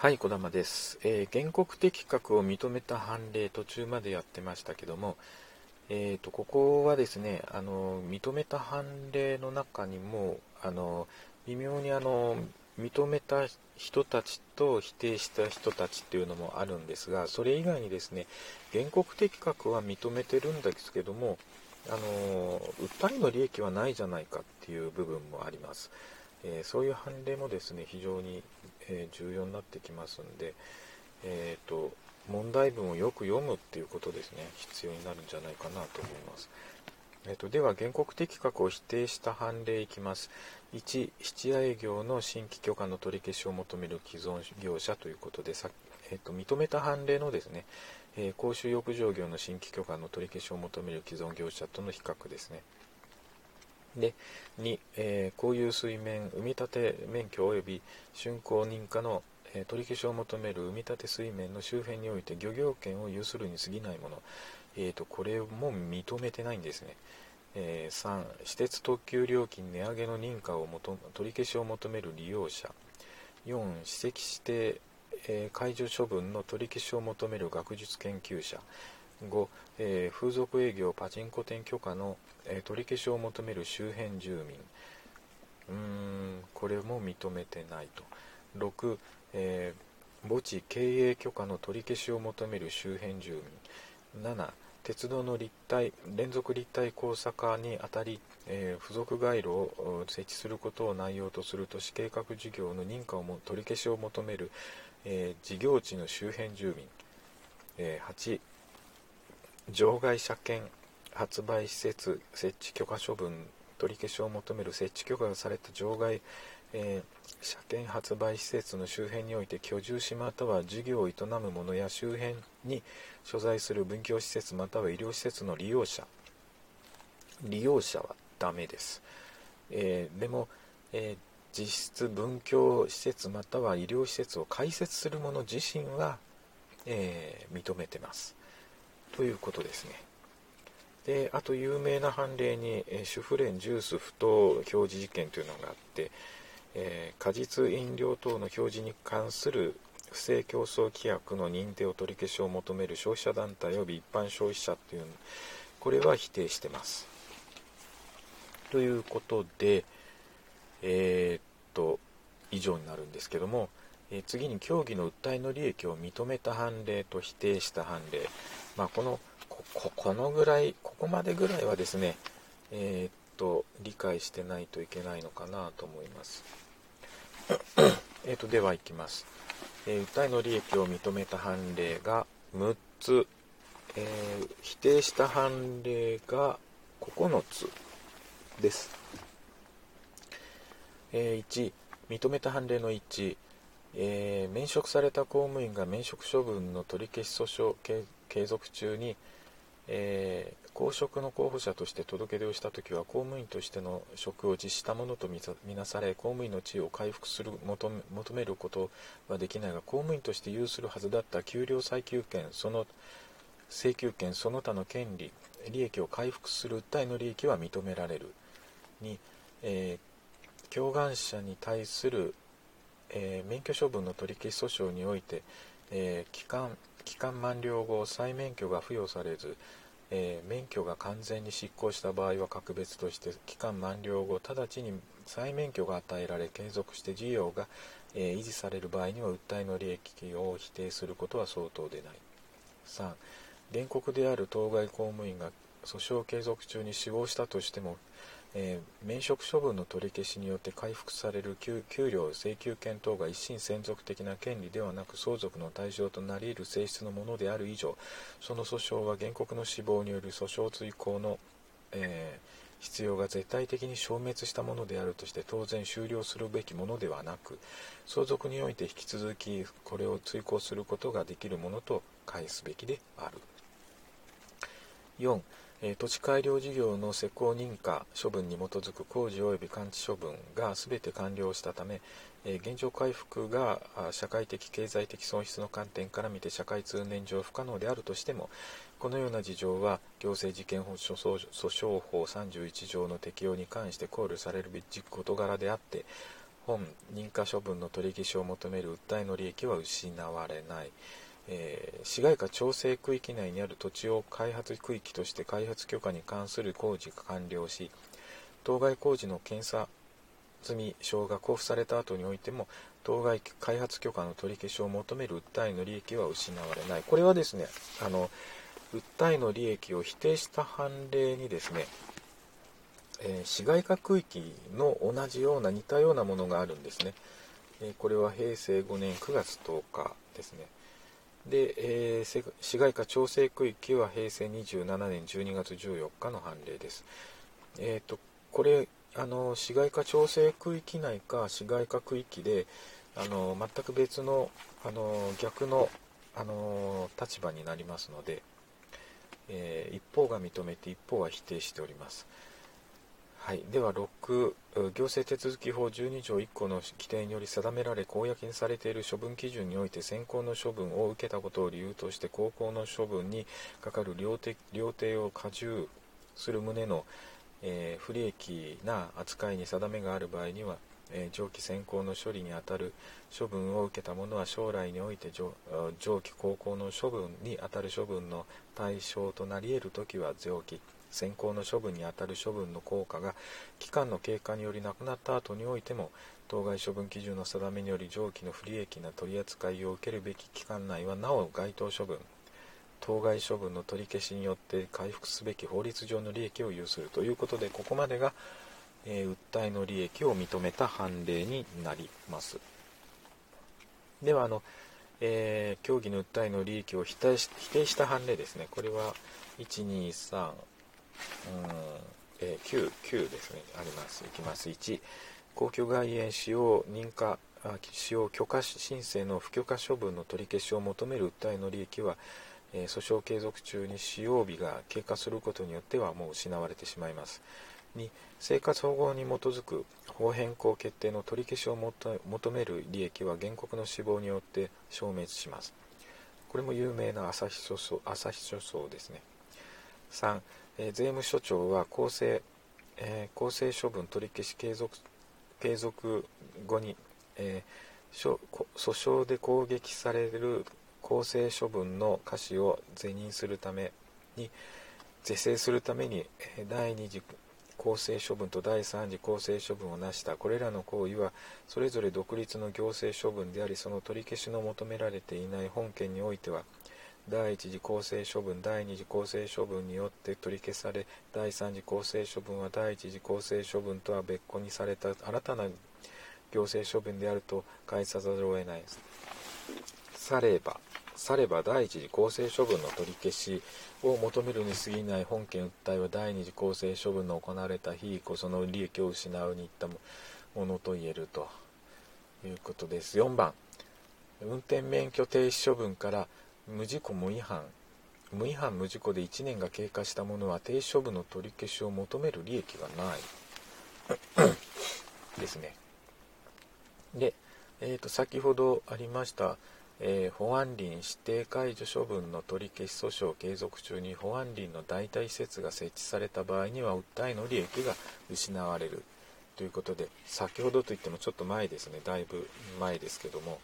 はい、小玉です、えー、原告的確を認めた判例途中までやってましたけども、えーと、ここはですねあの認めた判例の中にもあの微妙にあの認めた人たちと否定した人たちっていうのもあるんですがそれ以外にですね原告的確は認めてるんですけどもあの訴えの利益はないじゃないかっていう部分もあります。えー、そういう判例もですね非常に、え、重要になってきますんで、えーと、問題文をよく読むっていうことですね必要になるんじゃないかなと思います。えーと、では原告的確を否定した判例いきます。1、質屋営業の新規許可の取り消しを求める既存業者ということでさ、えーと、認めた判例のですね、えー、公衆浴場業の新規許可の取り消しを求める既存業者との比較ですね。で2、えー、公有水面埋め立て免許及び竣工認可の、えー、取り消しを求める埋め立て水面の周辺において漁業権を有するに過ぎないもの、えーと、これも認めてないんですね。えー、3、私鉄特急料金値上げの認可を取り消しを求める利用者。4、史跡指定、えー、解除処分の取り消しを求める学術研究者。5、えー、風俗営業パチンコ店許可の、えー、取り消しを求める周辺住民。うーんこれも認めてないと。6、えー、墓地経営許可の取り消しを求める周辺住民。7鉄道の立体連続立体交差化にあたり、えー、付属街路を設置することを内容とする都市計画事業の認可をも取り消しを求める、えー、事業地の周辺住民、えー、8場外車検発売施設設置許可処分取り消しを求める設置許可がされた場外、えー、車検発売施設の周辺において居住しまたは事業を営む者や周辺に所在する文教施設または医療施設の利用者利用者はダメです、えー、でも、えー、実質文教施設または医療施設を開設する者自身は、え認めてます。ということですね。であと有名な判例に、え主婦連ジュース不当表示事件というのがあって、えー、果実飲料等の表示に関する不正競争規約の認定を取り消しを求める消費者団体及び一般消費者というこれは否定してます。ということで、えー、っと以上になるんですけども、え、次に競技の訴えの利益を認めた判例と否定した判例。まあ、このここのぐらいここまでぐらいはですねえー、っと理解してないといけないのかなと思います。えっとではいきます、えー、訴えの利益を認めた判例が6つ、え、否定した判例が9つです、え1認めた判例の1えー、免職された公務員が免職処分の取り消し訴訟継続中に、えー、公職の候補者として届け出をしたときは公務員としての職を実したものとみなされ公務員の地位を回復する求めることはできないが公務員として有するはずだった給料請求権その請求権その他の権利利益を回復する訴えの利益は認められる。に、えー、共願者に対する、えー、免許処分の取り消し訴訟において、えー、期間期間満了後再免許が付与されず、えー、免許が完全に失効した場合は格別として期間満了後直ちに再免許が与えられ継続して事業が、え、維持される場合には訴えの利益を否定することは相当でない。3原告である当該公務員が訴訟継続中に死亡したとしてもえー、免職処分の取り消しによって回復される給料請求権等が一心専属的な権利ではなく相続の対象となり得る性質のものである以上その訴訟は原告の死亡による訴訟追行の、えー、必要が絶対的に消滅したものであるとして当然終了するべきものではなく相続において引き続きこれを追行することができるものと返すべきである。4え土地改良事業の施工認可処分に基づく工事及び完治処分が全て完了したため、え現状回復が社会的経済的損失の観点から見て社会通念上不可能であるとしてもこのような事情は行政事件法訴訟法31条の適用に関して考慮されるべき事柄であって本認可処分の取り消しを求める訴えの利益は失われない、えー、市街化調整区域内にある土地を開発区域として開発許可に関する工事が完了し当該工事の検査済み証が交付された後においても当該開発許可の取り消しを求める訴えの利益は失われない。これはですねあの訴えの利益を否定した判例にですね、えー、市街化区域の同じような似たようなものがあるんですね、えー、これは平成5年9月10日ですね。で、えー、市街化調整区域は平成27年12月14日の判例ですえっ、とこれあの市街化調整区域内か市街化区域であの全く別のあの逆のあの立場になりますので、えー、一方が認めて一方は否定しております。はい、では6行政手続法12条1項の規定により定められ公約にされている処分基準において先行の処分を受けたことを理由として高校の処分にかかる料亭を加重する旨のえー、不利益な扱いに定めがある場合には、えー、上記先行の処理にあたる処分を受けた者は将来において上記高校の処分にあたる処分の対象となり得るときは上記。先行の処分にあたる処分の効果が期間の経過によりなくなった後においても当該処分基準の定めにより上記の不利益な取り扱いを受けるべき期間内はなお該当処分。当該処分の取り消しによって回復すべき法律上の利益を有するということでここまでが、えー、訴えの利益を認めた判例になります。ではあの、えー、協議の訴えの利益を否定した判例ですね。これは123えー、9, 9ですね。あります。いきます。1公共外苑使用認可使用許可申請の不許可処分の取り消しを求める訴えの利益はえ訴訟継続中に使用日が経過することによってはもう失われてしまいます。2生活保護に基づく法変更決定の取り消しを求める利益は原告の死亡によって消滅します。これも有名な朝日書朝日書相ですね。3、えー、税務署長は公正、えー、公正処分取り消し継続継続後に、えー、訴訟で攻撃される公正処分の可視を是認するために是正するために第2次公正処分と第3次公正処分をなした。これらの行為はそれぞれ独立の行政処分でありその取り消しの求められていない本件においては第1次公正処分第2次公正処分によって取り消され第3次公正処分は第1次公正処分とは別個にされた新たな行政処分であると返さざるを得ない。さればされば第一次公正処分の取り消しを求めるに過ぎない本件訴えは第二次公正処分の行われた日以降その利益を失うにいったものと言えるということです。4番運転免許停止処分から無事故無違反。無違反無事故で1年が経過したものは停止処分の取り消しを求める利益がない。ですね。で、えーと先ほどありましたえー、保安林指定解除処分の取り消し訴訟継続中に保安林の代替施設が設置された場合には訴えの利益が失われるということで先ほどといってもちょっと前ですね。だいぶ前ですけども、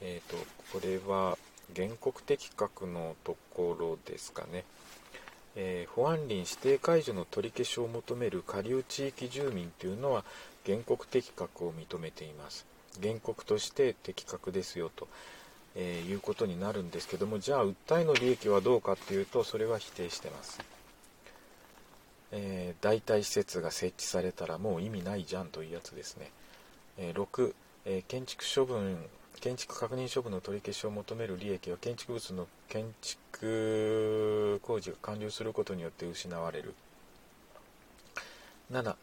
えーと、これは原告的確のところですかね、えー、保安林指定解除の取り消しを求める下流地域住民というのは原告的確を認めています。原告として的確ですよとえー、いうことになるんですけどもじゃあ訴えの利益はどうかっていうとそれは否定してます、えー、代替施設が設置されたらもう意味ないじゃんというやつですね、えー、6、え建築処分建築確認処分の取り消しを求める利益は建築物の建築工事が完了することによって失われる。7、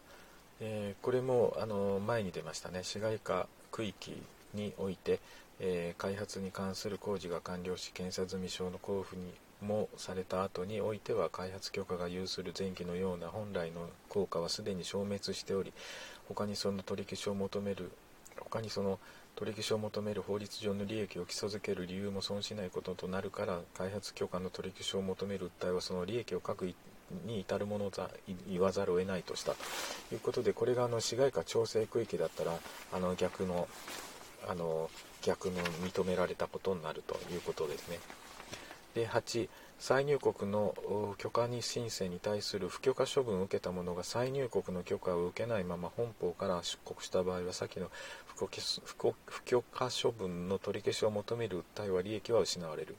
えこれもあの前に出ましたね。市街化区域において、えー、開発に関する工事が完了し検査済証の交付にもされた後においては開発許可が有する前期のような本来の効果はすでに消滅しており他にその取り消しを求める他にその取り消しを求める法律上の利益を基礎づける理由も損しないこととなるから開発許可の取り消しを求める訴えはその利益を各に至るものざ言わざるを得ないとしたということでこれがあの市街化調整区域だったらあの逆のあの逆の認められたことになるということですね。で8再入国の許可に申請に対する不許可処分を受けた者が再入国の許可を受けないまま本邦から出国した場合は先の不許可処分の取り消しを求める訴えは利益は失われる、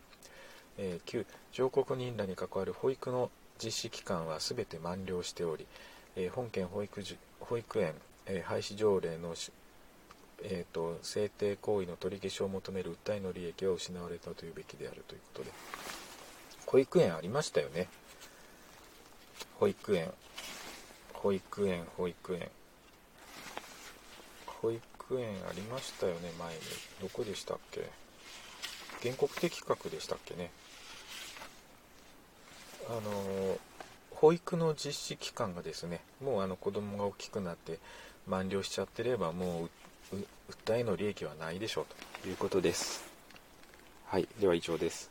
えー、9上告人らに関わる保育の実施期間は全て満了しており、えー、本件保育保育園、えー、廃止条例のえーと、制定行為の取り消しを求める訴えの利益は失われたというべきであるということで保育園ありましたよね。保育園。保育園保育園。保育園ありましたよね前に。どこでしたっけ？原告的確でしたっけね。あの保育の実施期間がですねもうあの子供が大きくなって満了しちゃってればもう訴えの利益はないでしょうということです。はい、では以上です。